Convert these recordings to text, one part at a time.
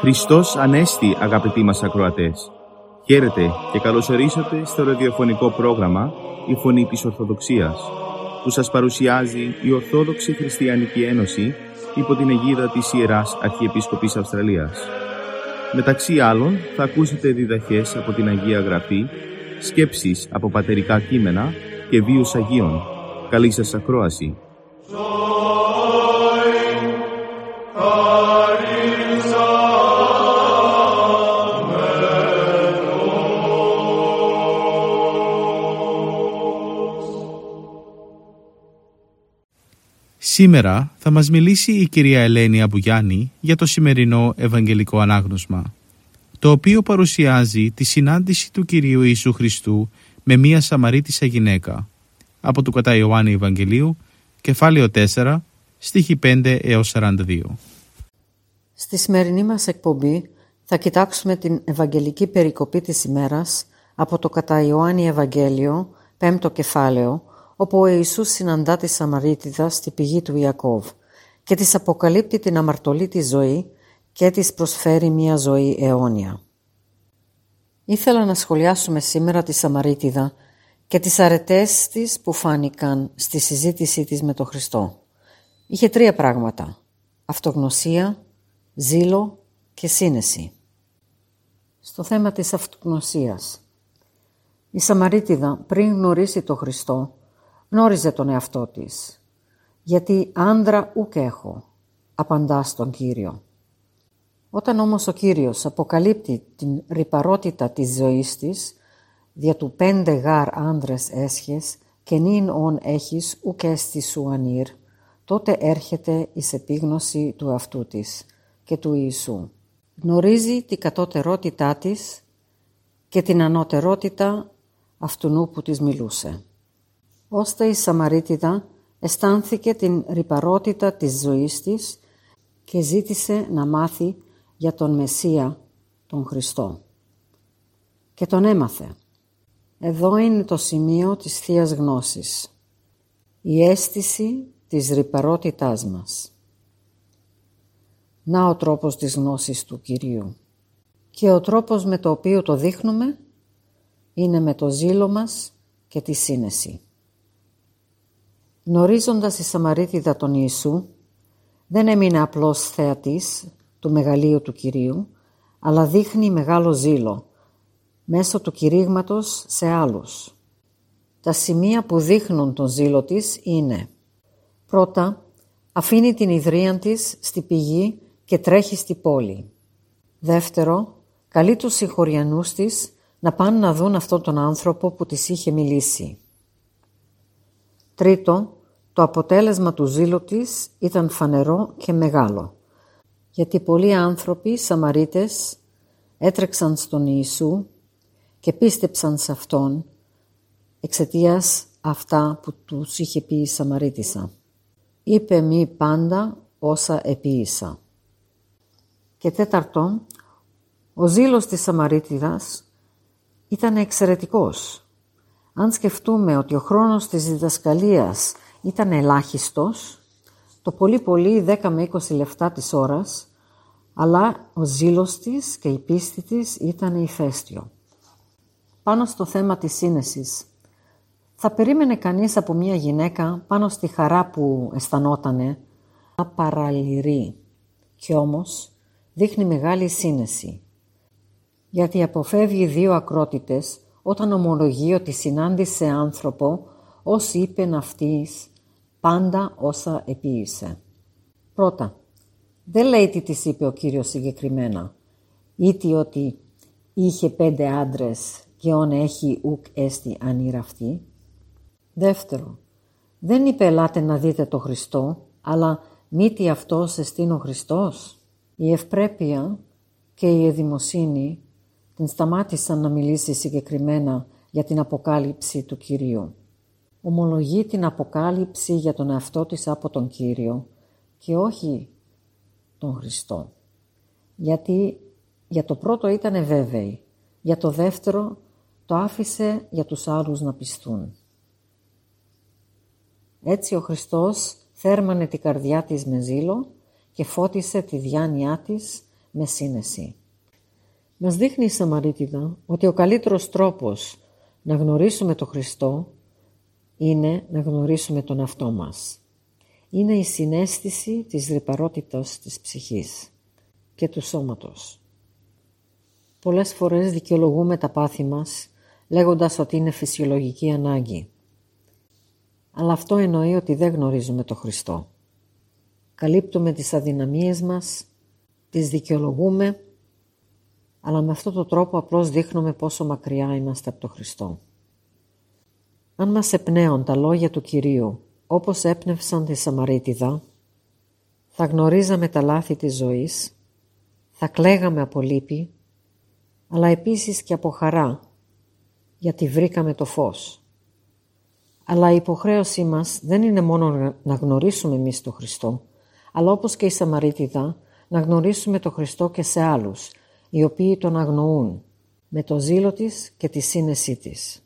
Χριστός Ανέστη αγαπητοί μας ακροατές. Χαίρετε και καλωσορίσατε στο ραδιοφωνικό πρόγραμμα «Η Φωνή της Ορθοδοξίας» που σας παρουσιάζει η Ορθόδοξη Χριστιανική Ένωση υπό την αιγίδα της Ιεράς Αρχιεπίσκοπης Αυστραλίας. Μεταξύ άλλων θα ακούσετε διδαχές από την Αγία Γραφή, σκέψεις από πατερικά κείμενα και βίους Αγίων. Καλή σας ακρόαση. Σήμερα θα μας μιλήσει η κυρία Ελένη Αμπουγιάννη για το σημερινό Ευαγγελικό Ανάγνωσμα, το οποίο παρουσιάζει τη συνάντηση του Κυρίου Ιησού Χριστού με μία Σαμαρίτησα γυναίκα, από το κατά Ιωάννη Ευαγγελίου, κεφάλαιο 4, στίχη 5 έως 42. Στη σημερινή μας εκπομπή θα κοιτάξουμε την Ευαγγελική περικοπή της ημέρας από το κατά Ιωάννη Ευαγγέλιο, πέμπτο κεφάλαιο, όπου ο Ιησούς συναντά τη Σαμαρίτιδα στη πηγή του Ιακώβ και της αποκαλύπτει την αμαρτωλή της ζωή και της προσφέρει μια ζωή αιώνια. Ήθελα να σχολιάσουμε σήμερα τη Σαμαρίτιδα και τις αρετές της που φάνηκαν στη συζήτησή της με τον Χριστό. Είχε τρία πράγματα. Αυτογνωσία, ζήλο και σύνεση. Στο θέμα της αυτογνωσίας. Η Σαμαρίτιδα πριν γνωρίσει τον Χριστό γνώριζε τον εαυτό της. «Γιατί άνδρα ουκ έχω», απαντά στον Κύριο. Όταν όμως ο Κύριος αποκαλύπτει την ρηπαρότητα της ζωής της, δια του πέντε γάρ άνδρες έσχες και νυν ον έχεις ουκ έστι σου ανήρ, τότε έρχεται εις επίγνωση του αυτού της και του Ιησού. Γνωρίζει την κατώτερότητά της και την ανώτερότητα αυτού που της μιλούσε ώστε η Σαμαρίτιδα αισθάνθηκε την ρηπαρότητα της ζωής της και ζήτησε να μάθει για τον Μεσσία, τον Χριστό. Και τον έμαθε. Εδώ είναι το σημείο της θείας Γνώσης. Η αίσθηση της ρηπαρότητάς μας. Να ο τρόπος της γνώσης του Κυρίου. Και ο τρόπος με το οποίο το δείχνουμε είναι με το ζήλο μας και τη σύνεση. Γνωρίζοντας η Σαμαρίτιδα τον Ιησού, δεν έμεινε απλώς θεατής του μεγαλείου του Κυρίου, αλλά δείχνει μεγάλο ζήλο μέσω του κηρύγματος σε άλλους. Τα σημεία που δείχνουν τον ζήλο της είναι Πρώτα, αφήνει την ιδρύαν της στη πηγή και τρέχει στη πόλη. Δεύτερο, καλεί τους συγχωριανούς της να πάνε να δουν αυτόν τον άνθρωπο που της είχε μιλήσει. Τρίτο, το αποτέλεσμα του ζήλου της ήταν φανερό και μεγάλο, γιατί πολλοί άνθρωποι, Σαμαρίτες, έτρεξαν στον Ιησού και πίστεψαν σε Αυτόν εξαιτίας αυτά που τους είχε πει η Σαμαρίτισσα. Είπε μη πάντα όσα επίησα. Και τέταρτον, ο ζήλος της Σαμαρίτιδας ήταν εξαιρετικός. Αν σκεφτούμε ότι ο χρόνος της διδασκαλίας ήταν ελάχιστος, το πολύ πολύ 10 με 20 λεπτά της ώρας, αλλά ο ζήλος της και η πίστη της ήταν ηφαίστειο. Πάνω στο θέμα της σύνεσης, θα περίμενε κανείς από μια γυναίκα πάνω στη χαρά που αισθανότανε να παραλυρεί και όμως δείχνει μεγάλη σύνεση γιατί αποφεύγει δύο ακρότητες όταν ομολογεί ότι συνάντησε άνθρωπο ως είπεν αυτής πάντα όσα επίησε. Πρώτα, δεν λέει τι της είπε ο Κύριος συγκεκριμένα, είτε ότι είχε πέντε άντρες και όν έχει ουκ έστι ανήραυτη. Δεύτερο, δεν είπε ελάτε να δείτε το Χριστό, αλλά μήτι αυτός εστίν ο Χριστός. Η ευπρέπεια και η εδημοσύνη την σταμάτησαν να μιλήσει συγκεκριμένα για την αποκάλυψη του Κυρίου. Ομολογεί την αποκάλυψη για τον εαυτό της από τον Κύριο και όχι τον Χριστό. Γιατί Για το πρώτο ήταν βέβαιη. Για το δεύτερο το άφησε για τους άλλους να πιστούν. Έτσι ο Χριστός θέρμανε την καρδιά της με ζήλο και φώτισε τη διάνοιά της με σύνεση. Μας δείχνει η Σαμαρίτιδα ότι ο καλύτερος τρόπος να γνωρίσουμε τον Χριστό είναι να γνωρίσουμε τον αυτό μας. Είναι η συνέστηση της ρηπαρότητας της ψυχής και του σώματος. Πολλές φορές δικαιολογούμε τα πάθη μας λέγοντας ότι είναι φυσιολογική ανάγκη. Αλλά αυτό εννοεί ότι δεν γνωρίζουμε τον Χριστό. Καλύπτουμε τις αδυναμίες μας, τις δικαιολογούμε, αλλά με αυτόν τον τρόπο απλώς δείχνουμε πόσο μακριά είμαστε από τον Χριστό. Αν μας επνέουν τα λόγια του Κυρίου, όπως έπνευσαν τη Σαμαρίτιδα, θα γνωρίζαμε τα λάθη της ζωής, θα κλαίγαμε από λύπη, αλλά επίσης και από χαρά, γιατί βρήκαμε το φως. Αλλά η υποχρέωσή μας δεν είναι μόνο να γνωρίσουμε εμείς τον Χριστό, αλλά όπως και η Σαμαρίτιδα, να γνωρίσουμε τον Χριστό και σε άλλους, οι οποίοι τον αγνοούν, με το ζήλο της και τη σύνεσή της.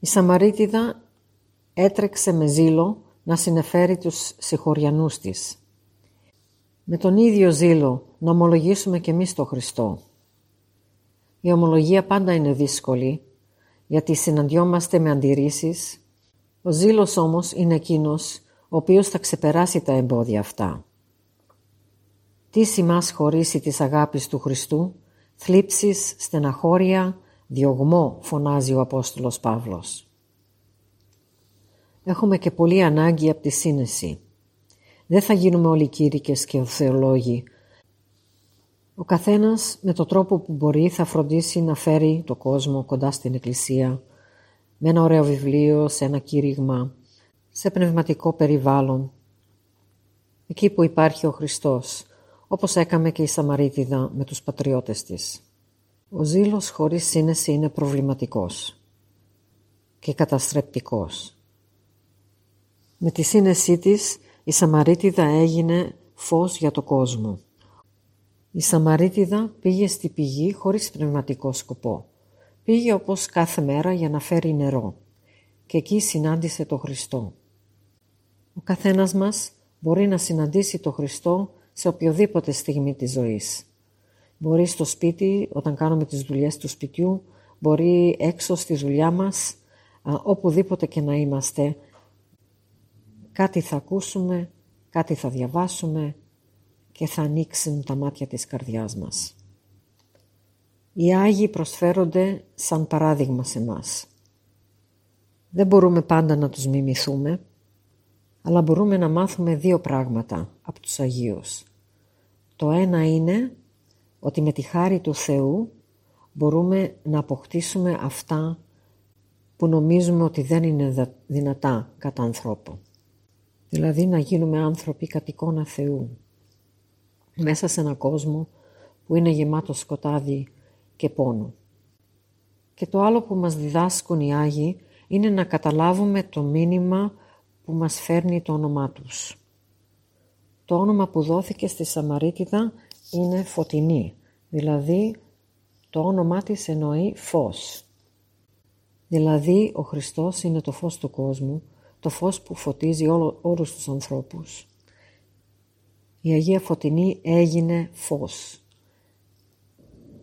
Η Σαμαρίτιδα έτρεξε με ζήλο να συνεφέρει τους συγχωριανούς της. Με τον ίδιο ζήλο να ομολογήσουμε και εμείς τον Χριστό. Η ομολογία πάντα είναι δύσκολη, γιατί συναντιόμαστε με αντιρρήσεις. Ο ζήλος όμως είναι εκείνος ο οποίος θα ξεπεράσει τα εμπόδια αυτά. Τι σημάς χωρίσει της αγάπης του Χριστού, θλίψεις, στεναχώρια, διωγμό, φωνάζει ο Απόστολος Παύλος. Έχουμε και πολύ ανάγκη από τη σύνεση. Δεν θα γίνουμε όλοι κήρυκες και θεολόγοι. Ο καθένας με το τρόπο που μπορεί θα φροντίσει να φέρει το κόσμο κοντά στην Εκκλησία, με ένα ωραίο βιβλίο, σε ένα κήρυγμα, σε πνευματικό περιβάλλον. Εκεί που υπάρχει ο Χριστός, όπως έκαμε και η Σαμαρίτιδα με τους πατριώτες της. Ο ζήλος χωρίς σύνεση είναι προβληματικός και καταστρεπτικός. Με τη σύνεσή της η Σαμαρίτιδα έγινε φως για το κόσμο. Η Σαμαρίτιδα πήγε στη πηγή χωρίς πνευματικό σκοπό. Πήγε όπως κάθε μέρα για να φέρει νερό και εκεί συνάντησε το Χριστό. Ο καθένας μας μπορεί να συναντήσει το Χριστό σε οποιοδήποτε στιγμή της ζωής. Μπορεί στο σπίτι, όταν κάνουμε τις δουλειές του σπιτιού, μπορεί έξω στη δουλειά μας, οπουδήποτε και να είμαστε. Κάτι θα ακούσουμε, κάτι θα διαβάσουμε και θα ανοίξουν τα μάτια της καρδιάς μας. Οι Άγιοι προσφέρονται σαν παράδειγμα σε μας. Δεν μπορούμε πάντα να τους μιμηθούμε, αλλά μπορούμε να μάθουμε δύο πράγματα από τους Αγίους. Το ένα είναι ότι με τη χάρη του Θεού μπορούμε να αποκτήσουμε αυτά που νομίζουμε ότι δεν είναι δυνατά κατά ανθρώπου. Δηλαδή να γίνουμε άνθρωποι κατ' εικόνα Θεού. Μέσα σε έναν κόσμο που είναι γεμάτο σκοτάδι και πόνο. Και το άλλο που μας διδάσκουν οι Άγιοι είναι να καταλάβουμε το μήνυμα που μας φέρνει το όνομά τους. Το όνομα που δόθηκε στη Σαμαρίτιδα είναι Φωτεινή, δηλαδή το όνομά της εννοεί φως. Δηλαδή ο Χριστός είναι το φως του κόσμου, το φως που φωτίζει όλο, όλους τους ανθρώπους. Η Αγία Φωτεινή έγινε φως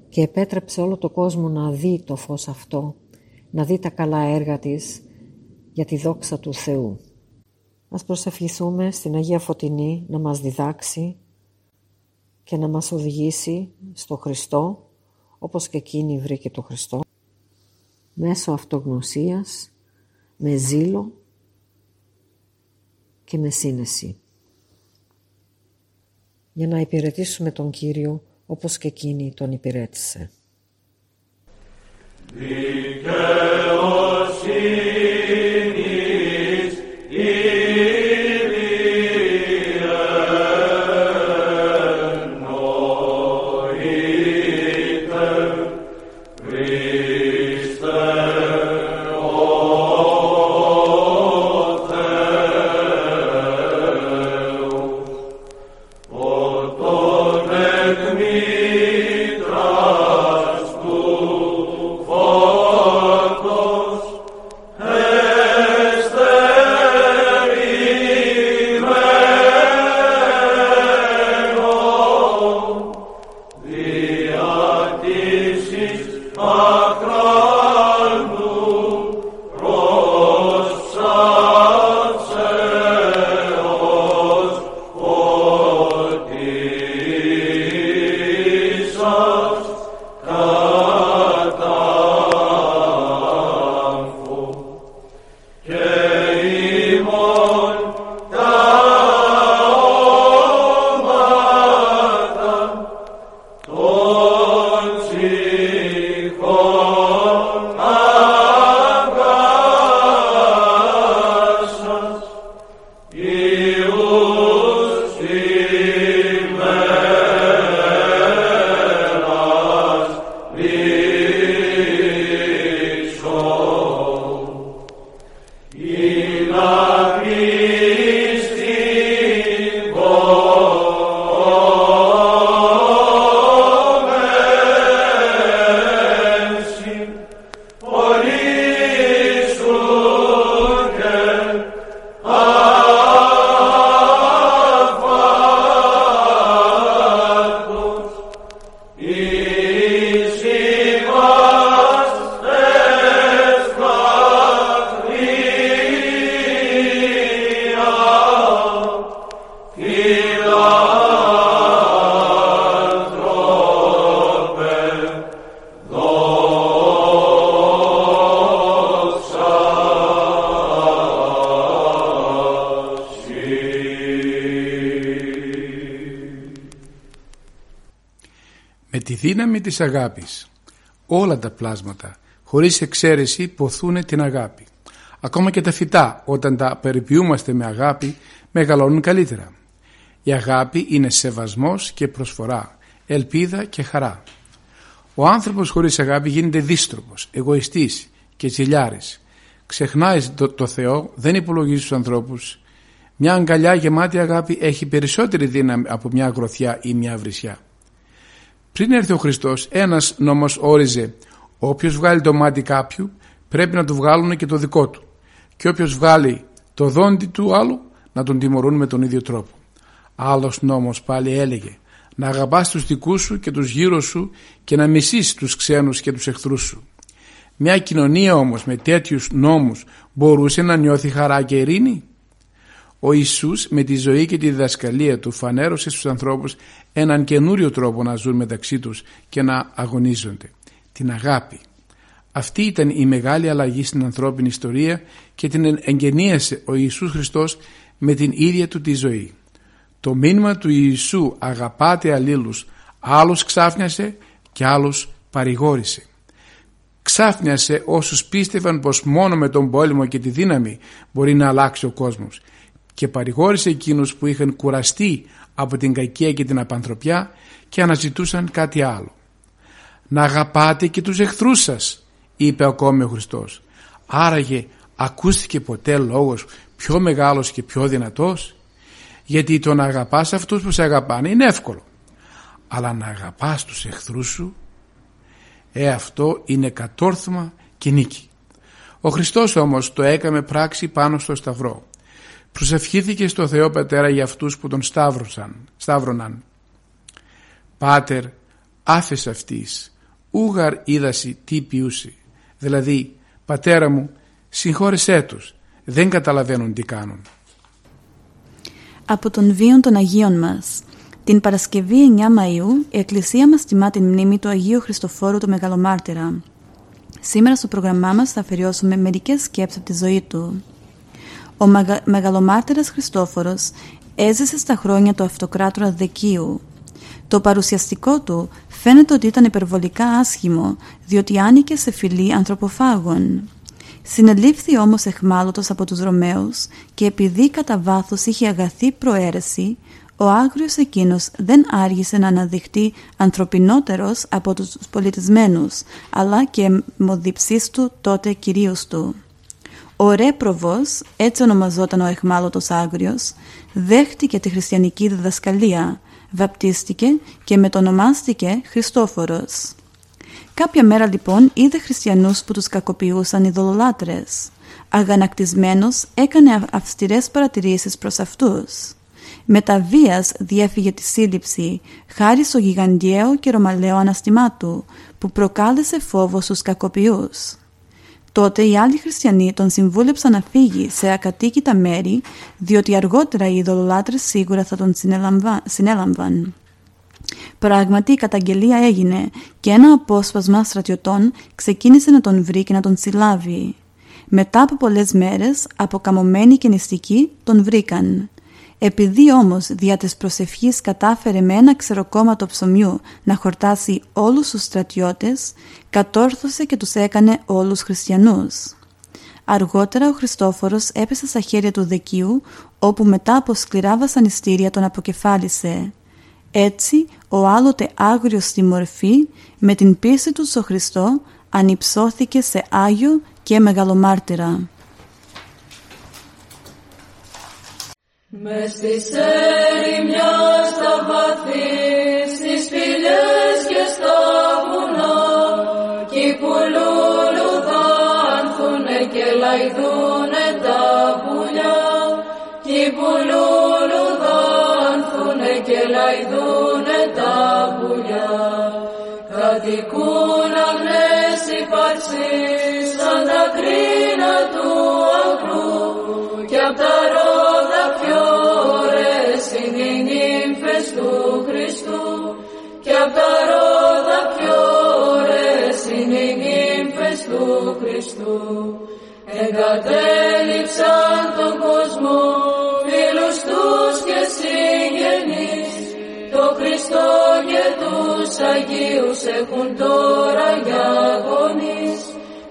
και επέτρεψε όλο το κόσμο να δει το φως αυτό, να δει τα καλά έργα της για τη δόξα του Θεού. Ας προσευχηθούμε στην Αγία Φωτεινή να μας διδάξει και να μας οδηγήσει στο Χριστό, όπως και εκείνη βρήκε το Χριστό, μέσω αυτογνωσίας, με ζήλο και με σύνεση. Για να υπηρετήσουμε τον Κύριο όπως και εκείνη τον υπηρέτησε. me δύναμη της αγάπης. Όλα τα πλάσματα, χωρίς εξαίρεση, ποθούν την αγάπη. Ακόμα και τα φυτά, όταν τα περιποιούμαστε με αγάπη, μεγαλώνουν καλύτερα. Η αγάπη είναι σεβασμός και προσφορά, ελπίδα και χαρά. Ο άνθρωπος χωρίς αγάπη γίνεται δίστροπος, εγωιστής και τσιλιάρης. Ξεχνάει το, το Θεό, δεν υπολογίζει τους ανθρώπους. Μια αγκαλιά γεμάτη αγάπη έχει περισσότερη δύναμη από μια γροθιά ή μια βρισιά. Πριν έρθει ο Χριστός, ένας νόμος όριζε όποιος βγάλει το μάτι κάποιου πρέπει να του βγάλουν και το δικό του και όποιος βγάλει το δόντι του άλλου να τον τιμωρούν με τον ίδιο τρόπο. Άλλος νόμος πάλι έλεγε να αγαπάς τους δικούς σου και τους γύρω σου και να μισείς τους ξένους και τους εχθρούς σου. Μια κοινωνία όμως με τέτοιους νόμους μπορούσε να νιώθει χαρά και ειρήνη; Ο Ιησούς με τη ζωή και τη διδασκαλία του φανέρωσε στους ανθρώπους έναν καινούριο τρόπο να ζουν μεταξύ τους και να αγωνίζονται. Την αγάπη. Αυτή ήταν η μεγάλη αλλαγή στην ανθρώπινη ιστορία και την εγγενίασε ο Ιησούς Χριστός με την ίδια του τη ζωή. Το μήνυμα του Ιησού αγαπάτε αλλήλους άλλους ξάφνιασε και άλλους παρηγόρησε. Ξάφνιασε όσους πίστευαν πως μόνο με τον πόλεμο και τη δύναμη μπορεί να αλλάξει ο κόσμος και παρηγόρησε εκείνους που είχαν κουραστεί από την κακία και την απανθρωπιά και αναζητούσαν κάτι άλλο. «Να αγαπάτε και τους εχθρούς σας», είπε ακόμη ο Χριστός. Άραγε ακούστηκε ποτέ λόγος πιο μεγάλος και πιο δυνατός; Γιατί το να αγαπάς αυτούς που σε αγαπάνε είναι εύκολο αλλά να αγαπάς τους εχθρούς σου ε αυτό είναι κατόρθωμα και νίκη ο Χριστός όμως το έκαμε πράξη πάνω στο σταυρό προσευχήθηκε στο Θεό Πατέρα για αυτούς που τον σταύρωσαν, σταύρωναν Πάτερ άφες αυτής ούγαρ είδαση τι ποιούσι δηλαδή πατέρα μου συγχώρεσέ τους δεν καταλαβαίνουν τι κάνουν από τον βίον των Αγίων μας. Την Παρασκευή 9 Μαΐου η Εκκλησία μας τιμά την μνήμη του Αγίου Χριστοφόρου του Μεγαλομάρτυρα. Σήμερα στο πρόγραμμά μας θα αφιερώσουμε μερικές σκέψεις από τη ζωή του. Ο Μεγα... Μεγαλομάρτυρας Χριστόφορος έζησε στα χρόνια του αυτοκράτορα Δεκίου. Το παρουσιαστικό του φαίνεται ότι ήταν υπερβολικά άσχημο, διότι άνοικε σε φυλή ανθρωποφάγων. Συνελήφθη όμως εχμάλωτος από τους Ρωμαίους και επειδή κατά βάθος είχε αγαθή προαίρεση, ο άγριος εκείνος δεν άργησε να αναδειχτεί ανθρωπινότερος από τους πολιτισμένους, αλλά και μοδιψής του τότε κυρίως του. Ο Ρέπροβος, έτσι ονομαζόταν ο εχμάλωτος άγριος, δέχτηκε τη χριστιανική διδασκαλία, βαπτίστηκε και μετονομάστηκε Χριστόφορος. Κάποια μέρα λοιπόν είδε χριστιανούς που τους κακοποιούσαν ειδωλολάτρες. Αγανακτισμένος έκανε αυστηρές παρατηρήσεις προς αυτούς. Με τα βίας διέφυγε τη σύλληψη χάρη στο γιγαντιαίο και ρωμαλαίο αναστημά του που προκάλεσε φόβο στους κακοποιούς. Τότε οι άλλοι χριστιανοί τον συμβούλεψαν να φύγει σε ακατοίκητα μέρη διότι αργότερα οι ειδωλολάτρες σίγουρα θα τον συνέλαμβαν. Πράγματι η καταγγελία έγινε και ένα απόσπασμα στρατιωτών ξεκίνησε να τον βρει και να τον συλλάβει. Μετά από πολλές μέρες, αποκαμωμένοι και νηστικοί τον βρήκαν. Επειδή όμως δια της προσευχής κατάφερε με ένα ξεροκόμματο ψωμιού να χορτάσει όλους τους στρατιώτες, κατόρθωσε και τους έκανε όλους χριστιανούς. Αργότερα ο Χριστόφορος έπεσε στα χέρια του Δεκίου, όπου μετά από σκληρά βασανιστήρια τον αποκεφάλισε. Έτσι, ο άλλοτε άγριος στη μορφή, με την πίστη του στο Χριστό, ανυψώθηκε σε Άγιο και Μεγαλομάρτυρα. Με στις ερημιάς στα βαθύ, στις πηλές και στα βουνά, κι που λουλουδάνθουνε και λαϊδούνε Χριστού εγκατέλειψαν τον κόσμο φίλους τους και συγγενείς. Το Χριστό και τους Αγίους έχουν τώρα για γονείς,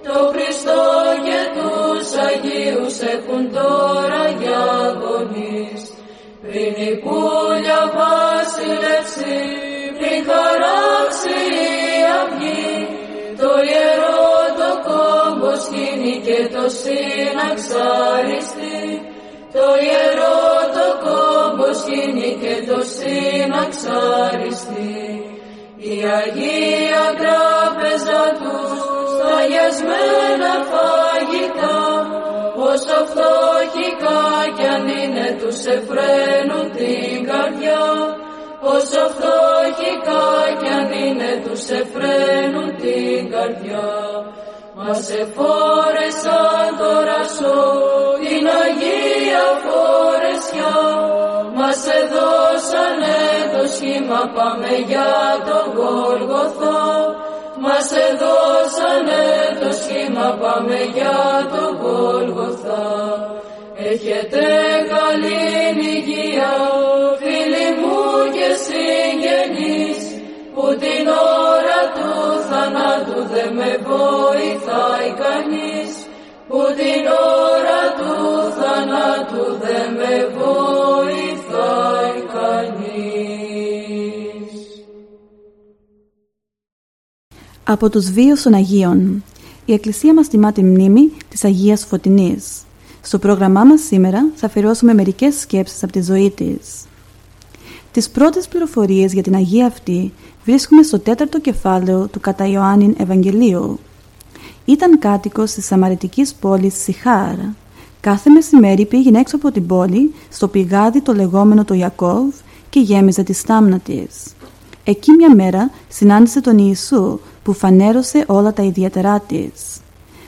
το Χριστό και τους Αγίους έχουν τώρα σκήνει και το συναξαριστεί. Το ιερό το κόμπο σκήνει και το συναξαριστεί. Η Αγία Τράπεζα τους σταγιασμένα φαγητά όσο φτωχικά κι αν είναι τους εφραίνουν την καρδιά όσο φτωχικά κι αν είναι τους εφραίνουν την καρδιά μας εφόρεσαν τώρα σω την Αγία Φορεσιά. Μας εδώσανε το σχήμα πάμε για τον Γολγοθά. Μας εδώσανε το σχήμα πάμε για τον Γολγοθά. Έχετε καλή υγεία δεν με βοηθάει κανείς που την ώρα του θανάτου δεν με βοηθάει κανείς. Από τους βίους των Αγίων η Εκκλησία μας τιμά τη μνήμη της Αγίας Φωτεινής. Στο πρόγραμμά μας σήμερα θα αφιερώσουμε μερικές σκέψεις από τη ζωή της. Τις πρώτες πληροφορίες για την Αγία αυτή βρίσκουμε στο τέταρτο κεφάλαιο του κατά Ιωάννην Ευαγγελίου. Ήταν κάτοικος της Σαμαρετικής πόλης Σιχάρ. Κάθε μεσημέρι πήγαινε έξω από την πόλη στο πηγάδι το λεγόμενο το Ιακώβ και γέμιζε τη στάμνα της. Εκεί μια μέρα συνάντησε τον Ιησού που φανέρωσε όλα τα ιδιαίτερά της.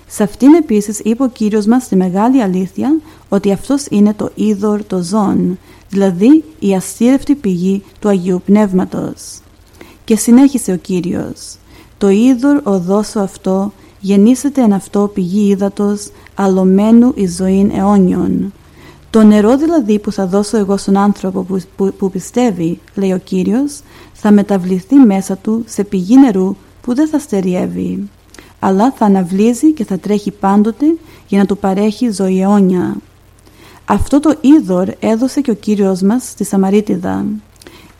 Σε αυτήν επίσης είπε ο Κύριος μας τη μεγάλη αλήθεια ότι αυτός είναι το είδωρ το ζών, δηλαδή η αστήρευτη πηγή του Αγίου Πνεύματος. Και συνέχισε ο Κύριος «Το είδωρ οδόσο αυτό γεννήσεται εν αυτό πηγή ύδατος αλωμένου εις ζωήν αιώνιον». Το νερό δηλαδή που θα δώσω εγώ στον άνθρωπο που, που, που πιστεύει, λέει ο Κύριος, θα μεταβληθεί μέσα του σε πηγή νερού που δεν θα στεριεύει, αλλά θα αναβλύζει και θα τρέχει πάντοτε για να του παρέχει ζωή αιώνια. Αυτό το είδωρ έδωσε και ο Κύριος μας στη Σαμαρίτιδα.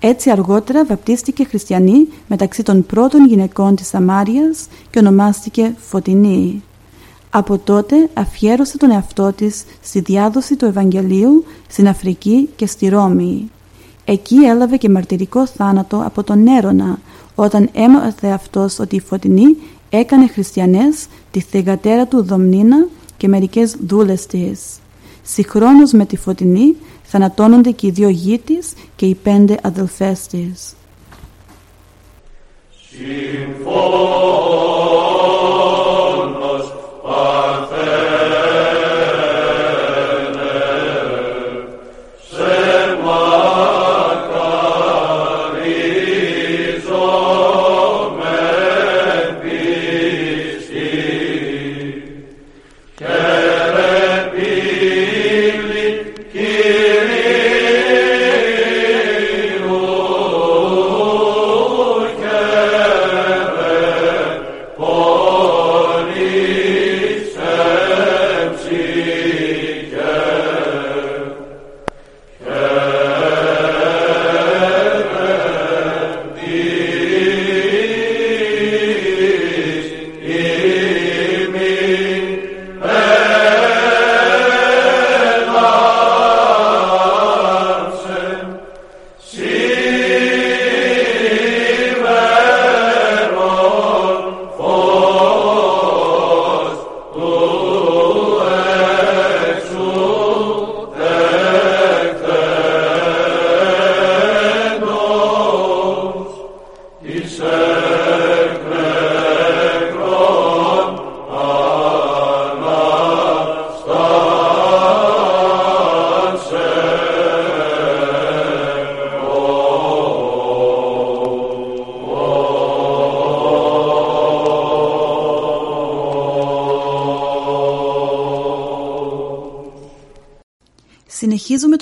Έτσι αργότερα βαπτίστηκε χριστιανή μεταξύ των πρώτων γυναικών της Σαμάριας και ονομάστηκε Φωτεινή. Από τότε αφιέρωσε τον εαυτό της στη διάδοση του Ευαγγελίου στην Αφρική και στη Ρώμη. Εκεί έλαβε και μαρτυρικό θάνατο από τον Έρωνα όταν έμαθε αυτός ότι η Φωτεινή έκανε χριστιανές τη θεγατέρα του Δομνίνα και μερικές δούλες της. Συγχρόνως με τη Φωτεινή θανατώνονται και οι δύο γη της και οι πέντε αδελφές της. Συνεχίζουμε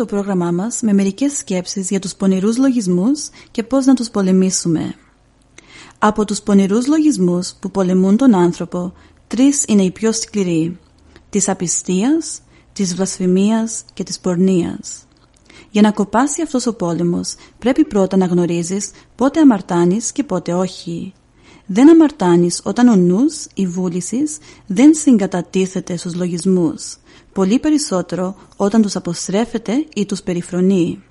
το πρόγραμμά μας με μερικές σκέψεις για τους πονηρούς λογισμούς και πώς να τους πολεμήσουμε. Από τους πονηρούς λογισμούς που πολεμούν τον άνθρωπο, τρεις είναι οι πιο σκληροί. Της απιστίας, της βλασφημίας και της πορνείας. Για να κοπάσει αυτός ο πόλεμος πρέπει πρώτα να γνωρίζεις πότε αμαρτάνεις και πότε όχι. Δεν αμαρτάνεις όταν ο νους, η βούλησης, δεν συγκατατίθεται στους λογισμούς. Πολύ περισσότερο όταν τους αποστρέφεται ή τους περιφρονεί.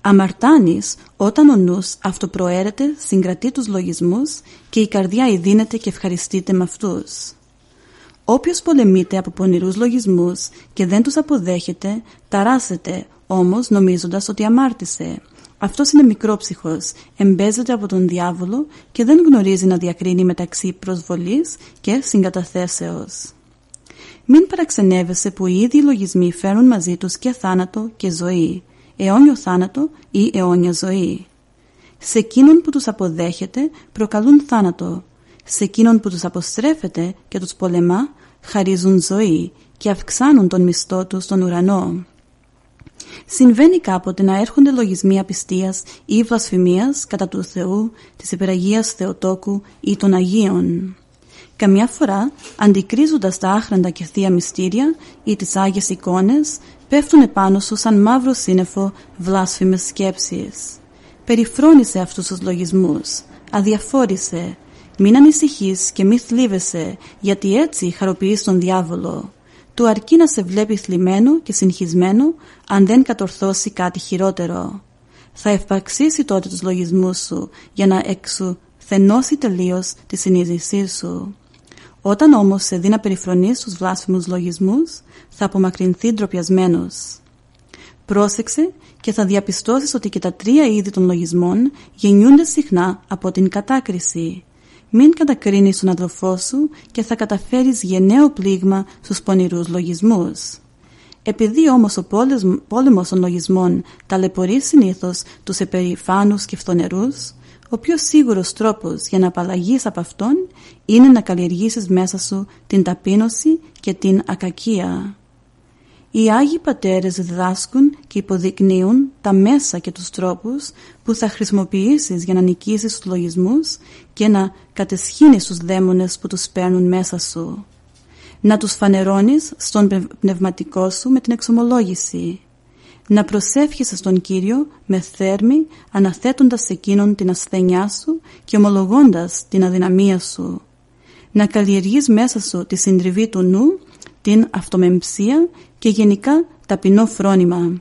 Αμαρτάνεις όταν ο νους αυτοπροαίρεται, συγκρατεί τους λογισμούς και η καρδιά ειδύνεται και ευχαριστείται με αυτούς. Όποιος πολεμείται από πονηρούς λογισμούς και δεν τους αποδέχεται, ταράσεται όμως νομίζοντας ότι αμάρτησε. Αυτός είναι μικρόψυχος, εμπέζεται από τον διάβολο και δεν γνωρίζει να διακρίνει μεταξύ προσβολής και συγκαταθέσεως. Μην παραξενεύεσαι που οι ίδιοι λογισμοί φέρουν μαζί τους και θάνατο και ζωή, αιώνιο θάνατο ή αιώνια ζωή. Σε εκείνον που τους αποδέχεται προκαλούν θάνατο, σε εκείνον που τους αποστρέφεται και τους πολεμά χαρίζουν ζωή και αυξάνουν τον μισθό τους στον ουρανό. Συμβαίνει κάποτε να έρχονται λογισμοί απιστίας ή βλασφημίας κατά του Θεού, της υπεραγίας Θεοτόκου ή των Αγίων. Καμιά φορά, αντικρίζοντας τα άχραντα και θεία μυστήρια ή τις Άγιες εικόνες, πέφτουν επάνω σου σαν μαύρο σύννεφο βλάσφημες σκέψεις. Περιφρόνησε αυτούς τους λογισμούς, αδιαφόρησε, μην ανησυχείς και μη θλίβεσαι, γιατί έτσι χαροποιείς τον διάβολο. Του αρκεί να σε βλέπει θλιμμένο και συγχυσμένο, αν δεν κατορθώσει κάτι χειρότερο. Θα ευπαξίσει τότε τους λογισμούς σου, για να εξουθενώσει τελείως τη συνείδησή σου. Όταν όμως σε δει να περιφρονείς τους βλάσφημους λογισμούς, θα απομακρυνθεί ντροπιασμένος. Πρόσεξε και θα διαπιστώσεις ότι και τα τρία είδη των λογισμών γεννιούνται συχνά από την κατάκριση. Μην κατακρίνεις τον αδελφό σου και θα καταφέρεις γενναίο πλήγμα στους πονηρούς λογισμούς. Επειδή όμως ο πόλεμος των λογισμών ταλαιπωρεί συνήθως τους επερηφάνους και φθονερούς, ο πιο σίγουρος τρόπος για να απαλλαγείς από αυτόν είναι να καλλιεργήσεις μέσα σου την ταπείνωση και την ακακία. Οι Άγιοι Πατέρες διδάσκουν και υποδεικνύουν τα μέσα και τους τρόπους που θα χρησιμοποιήσεις για να νικήσεις τους λογισμούς και να κατεσχύνεις τους δαίμονες που τους παίρνουν μέσα σου. Να τους φανερώνεις στον πνευματικό σου με την εξομολόγηση. Να προσεύχεσαι στον Κύριο με θέρμη αναθέτοντας σε εκείνον την ασθένειά σου και ομολογώντας την αδυναμία σου. Να καλλιεργείς μέσα σου τη συντριβή του νου, την αυτομεμψία και γενικά ταπεινό φρόνημα.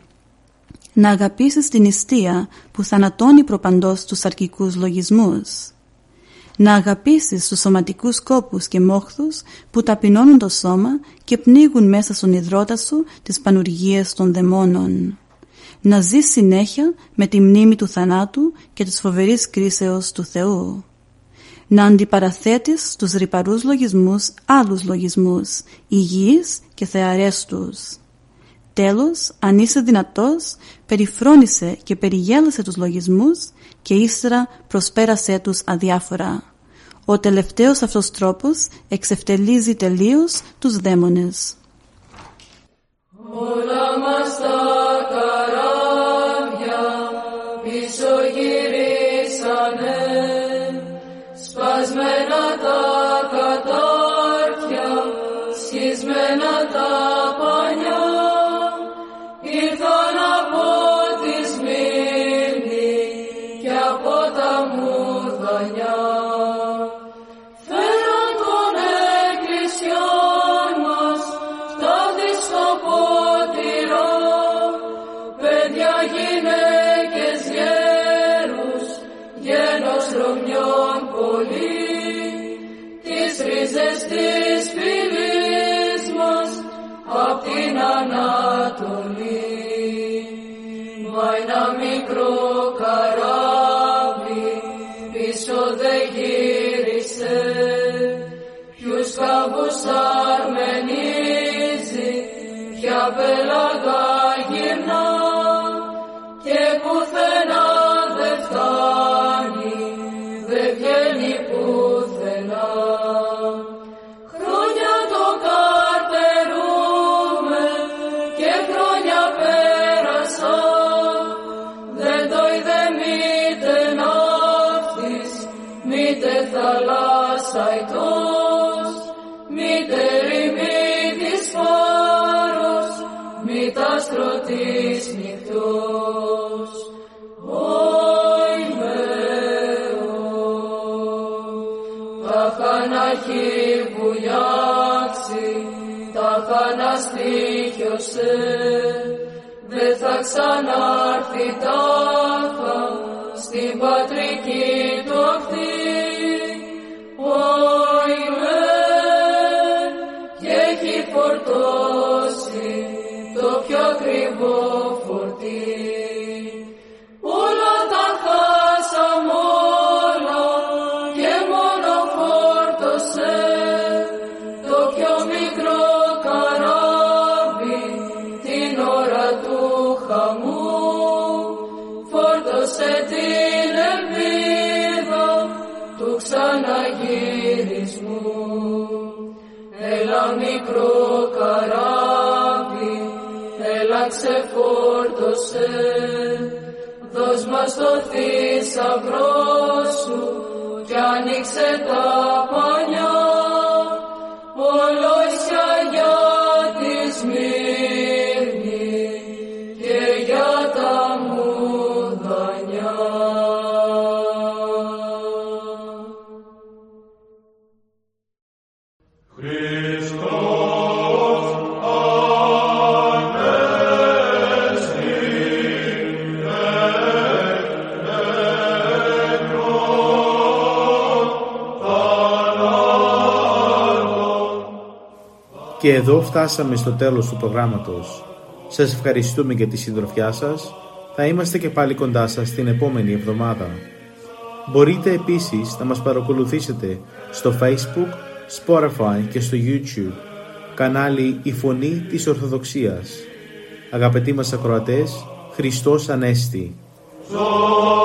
Να αγαπήσεις την ιστία που θανατώνει προπαντός τους αρκικούς λογισμούς. Να αγαπήσεις τους σωματικούς κόπους και μόχθους που ταπεινώνουν το σώμα και πνίγουν μέσα στον υδρότα σου τις πανουργίες των δαιμόνων. Να ζεις συνέχεια με τη μνήμη του θανάτου και της φοβερής κρίσεως του Θεού. Να αντιπαραθέτεις τους ρηπαρούς λογισμούς άλλους λογισμούς, υγιείς και θεαρέστους. Τέλος, αν είσαι δυνατός, περιφρόνησε και περιγέλασε τους λογισμούς και ύστερα προσπέρασέ τους αδιάφορα. Ο τελευταίος αυτός τρόπος εξευτελίζει τελείως τους δαίμονες. Όλα μας τα καράβια πίσω γυρίσανε σπασμένα τα χαναστήχιωσε, δεν θα ξανάρθει τάχα στην πατρική του ακτή. Όι μεν, και έχει φορτώσει το πιο ακριβό Και εδώ φτάσαμε στο τέλος του προγράμματος. Σας ευχαριστούμε για τη συντροφιά σας. Θα είμαστε και πάλι κοντά σας την επόμενη εβδομάδα. Μπορείτε επίσης να μας παρακολουθήσετε στο Facebook, Spotify και στο YouTube. Κανάλι «Η Φωνή της Ορθοδοξίας». Αγαπητοί μας ακροατές, Χριστός Ανέστη. Ζω